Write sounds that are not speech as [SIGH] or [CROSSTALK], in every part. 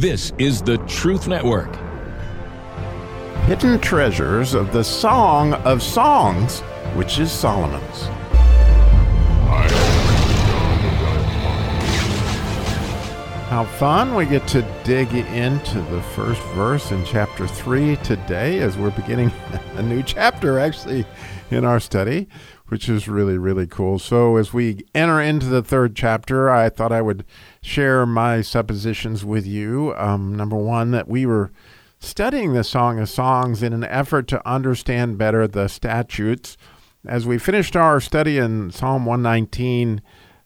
This is the Truth Network. Hidden treasures of the Song of Songs, which is Solomon's. How fun! We get to dig into the first verse in chapter 3 today as we're beginning [LAUGHS] a new chapter actually in our study, which is really, really cool. So, as we enter into the third chapter, I thought I would share my suppositions with you. Um, number one, that we were studying the Song of Songs in an effort to understand better the statutes. As we finished our study in Psalm 119,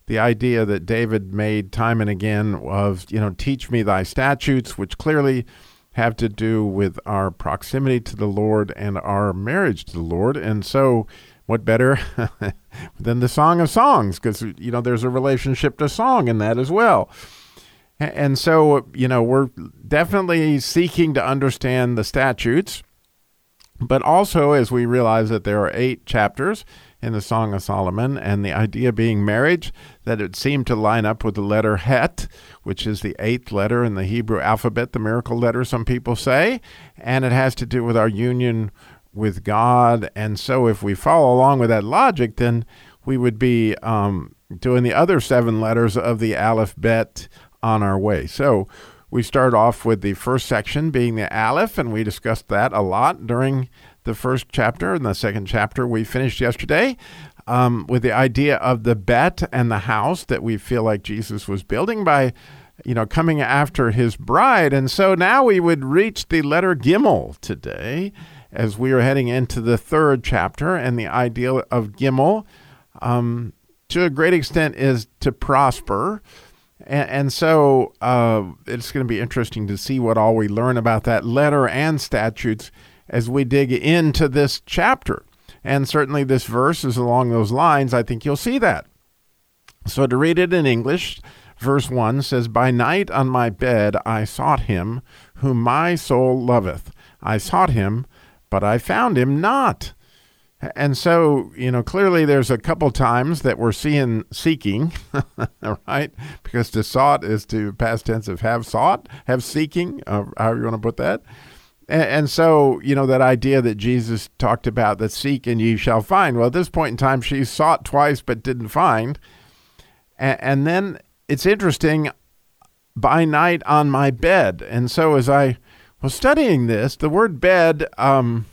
the idea that David made time and again of, you know, teach me thy statutes, which clearly have to do with our proximity to the Lord and our marriage to the Lord. And so, what better [LAUGHS] than the Song of Songs? Because, you know, there's a relationship to song in that as well. And so, you know, we're definitely seeking to understand the statutes, but also as we realize that there are eight chapters in the Song of Solomon, and the idea being marriage, that it seemed to line up with the letter Het, which is the eighth letter in the Hebrew alphabet, the miracle letter, some people say, and it has to do with our union with God. And so, if we follow along with that logic, then we would be um, doing the other seven letters of the alphabet on our way. So, we start off with the first section being the Aleph, and we discussed that a lot during the first chapter and the second chapter we finished yesterday um, with the idea of the bet and the house that we feel like Jesus was building by, you know, coming after his bride. And so now we would reach the letter Gimel today as we are heading into the third chapter. And the idea of Gimel, um, to a great extent, is to prosper. And, and so uh, it's going to be interesting to see what all we learn about that letter and statutes as we dig into this chapter. And certainly this verse is along those lines. I think you'll see that. So to read it in English, verse 1 says, By night on my bed I sought him, whom my soul loveth. I sought him, but I found him not. And so, you know, clearly there's a couple times that we're seeing seeking, [LAUGHS] right? Because to sought is to past tense of have sought, have seeking, uh, however you want to put that. And, and, so, you know, that idea that Jesus talked about that seek and ye shall find. Well, at this point in time, she sought twice but didn't find. And, and then it's interesting by night on my bed. And so, as I was studying this, the word bed, um,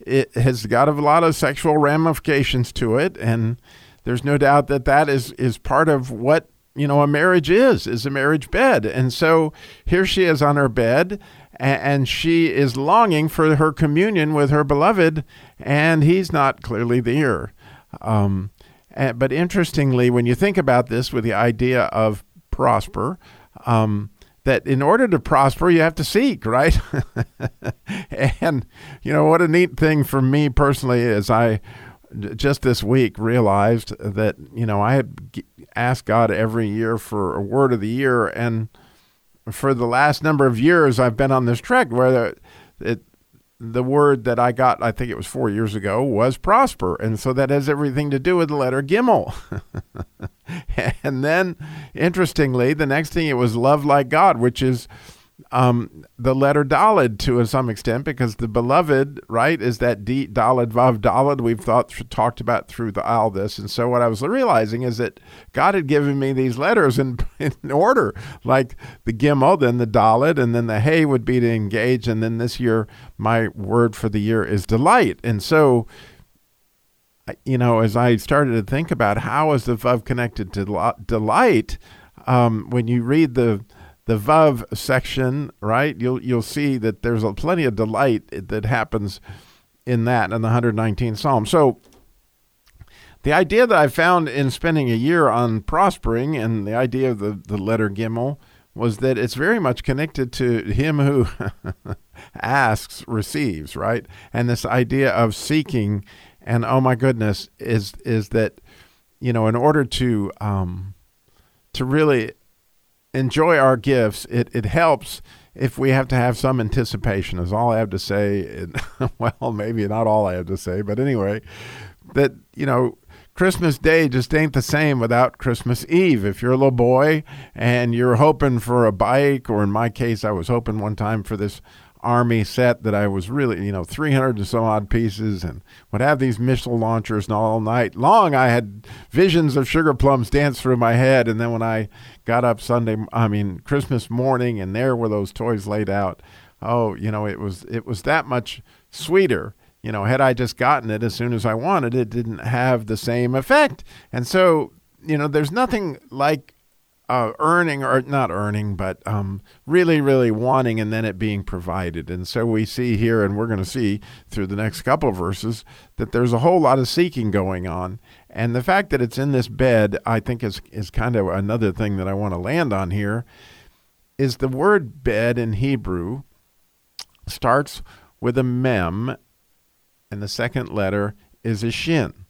it has got a lot of sexual ramifications to it. And there's no doubt that that is, is part of what you know a marriage is is a marriage bed and so here she is on her bed and she is longing for her communion with her beloved, and he's not clearly there. Um, but interestingly, when you think about this with the idea of prosper, um, that in order to prosper, you have to seek, right? [LAUGHS] and, you know, what a neat thing for me personally is I just this week realized that, you know, I had asked God every year for a word of the year, and for the last number of years I've been on this trek where it, the word that I got, I think it was four years ago, was prosper. And so that has everything to do with the letter Gimel. [LAUGHS] and then, interestingly, the next thing it was love like God, which is um, the letter Dalet to some extent, because the beloved, right, is that D, Dalet, Vav, Dalet we've thought talked about through the, all this. And so what I was realizing is that God had given me these letters in, [LAUGHS] in order, like the Gimel, then the Dalet, and then the Hey would be to engage. And then this year, my word for the year is delight. And so, you know, as I started to think about how is the Vav connected to delight, um, when you read the the Vav section, right, you'll you'll see that there's a, plenty of delight that happens in that in the 119th Psalm. So the idea that I found in spending a year on prospering and the idea of the, the letter Gimel was that it's very much connected to him who [LAUGHS] asks receives, right? And this idea of seeking and oh my goodness is is that you know in order to um, to really enjoy our gifts, it, it helps if we have to have some anticipation, is all I have to say. [LAUGHS] well, maybe not all I have to say, but anyway, that, you know, Christmas Day just ain't the same without Christmas Eve. If you're a little boy and you're hoping for a bike, or in my case, I was hoping one time for this army set that I was really, you know, 300 and some odd pieces and would have these missile launchers and all night long. I had visions of sugar plums dance through my head. And then when I got up Sunday, I mean, Christmas morning, and there were those toys laid out. Oh, you know, it was, it was that much sweeter. You know, had I just gotten it as soon as I wanted, it didn't have the same effect. And so, you know, there's nothing like uh, earning or not earning, but um, really, really wanting and then it being provided. And so we see here, and we're going to see through the next couple verses, that there's a whole lot of seeking going on. And the fact that it's in this bed, I think, is, is kind of another thing that I want to land on here. Is the word bed in Hebrew starts with a mem, and the second letter is a shin.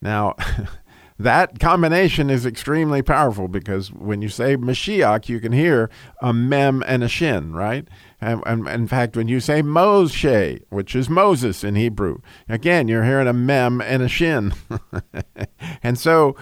Now, [LAUGHS] that combination is extremely powerful because when you say Mashiach, you can hear a mem and a shin, right? And, and, in fact, when you say Moshe, which is Moses in Hebrew, again, you're hearing a mem and a shin. [LAUGHS] and so,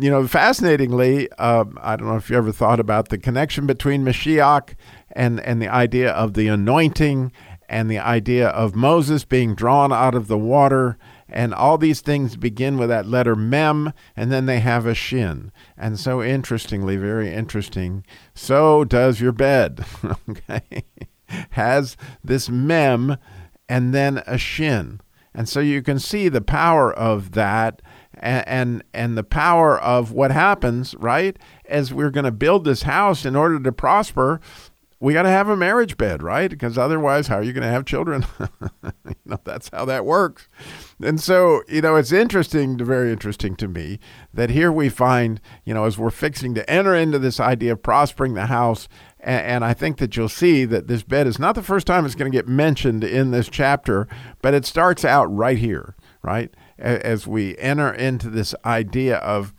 you know, fascinatingly, uh, I don't know if you ever thought about the connection between Mashiach and, and the idea of the anointing and the idea of Moses being drawn out of the water and all these things begin with that letter mem, and then they have a shin. And so, interestingly, very interesting, so does your bed. [LAUGHS] okay? Has this mem and then a shin. And so you can see the power of that and, and, and the power of what happens, right? As we're going to build this house in order to prosper, we got to have a marriage bed, right? Because otherwise, how are you going to have children? [LAUGHS] [LAUGHS] know, that's how that works. And so, you know, it's interesting, very interesting to me that here we find, you know, as we're fixing to enter into this idea of prospering the house, and, and I think that you'll see that this bed is not the first time it's going to get mentioned in this chapter, but it starts out right here, right? As we enter into this idea of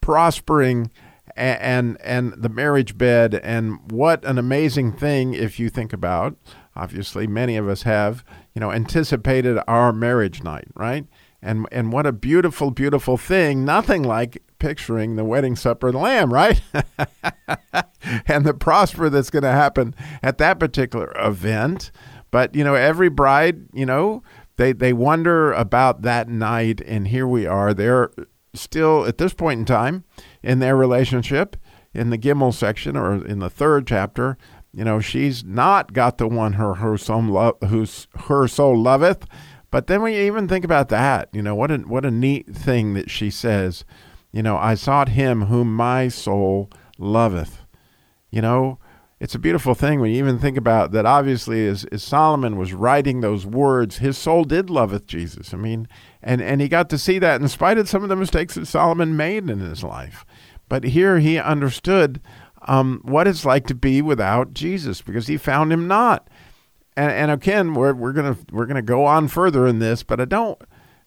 prospering and and the marriage bed and what an amazing thing if you think about obviously many of us have you know anticipated our marriage night right? And and what a beautiful beautiful thing. Nothing like picturing the wedding supper of the lamb right? [LAUGHS] And the prosper that's going to happen at that particular event. But you know every bride you know they they wonder about that night and here we are. They're still at this point in time in their relationship in the Gimel section or in the third chapter. You know, she's not got the one her her soul lo- who's her soul loveth. But then we even think about that. You know, what a what a neat thing that she says. You know, I sought him whom my soul loveth. You know, it's a beautiful thing when you even think about that. Obviously, as, as Solomon was writing those words, his soul did loveth Jesus. I mean, and and he got to see that in spite of some of the mistakes that Solomon made in his life. But here he understood um, what it's like to be without Jesus because he found him not. And, and again, we're, we're gonna we're gonna go on further in this, but I don't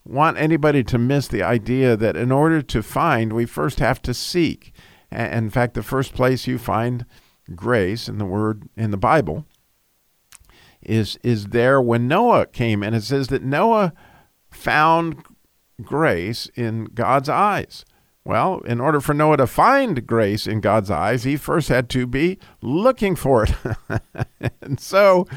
want anybody to miss the idea that in order to find, we first have to seek. And in fact, the first place you find grace in the word in the Bible is is there when Noah came, and it says that Noah found grace in God's eyes. Well, in order for Noah to find grace in God's eyes, he first had to be looking for it. [LAUGHS] and so,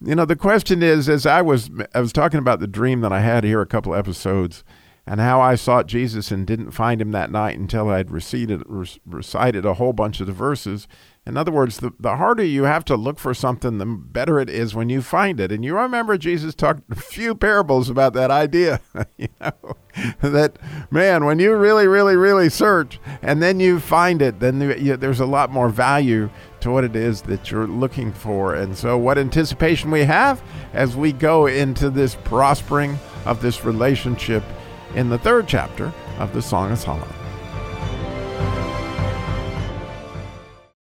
you know, the question is as I was I was talking about the dream that I had here a couple episodes and how I sought Jesus and didn't find him that night until I'd recited, recited a whole bunch of the verses. In other words, the, the harder you have to look for something, the better it is when you find it. And you remember Jesus talked a few parables about that idea. [LAUGHS] you know, that man, when you really, really, really search and then you find it, then you, there's a lot more value to what it is that you're looking for. And so, what anticipation we have as we go into this prospering of this relationship in the third chapter of the Song of Solomon.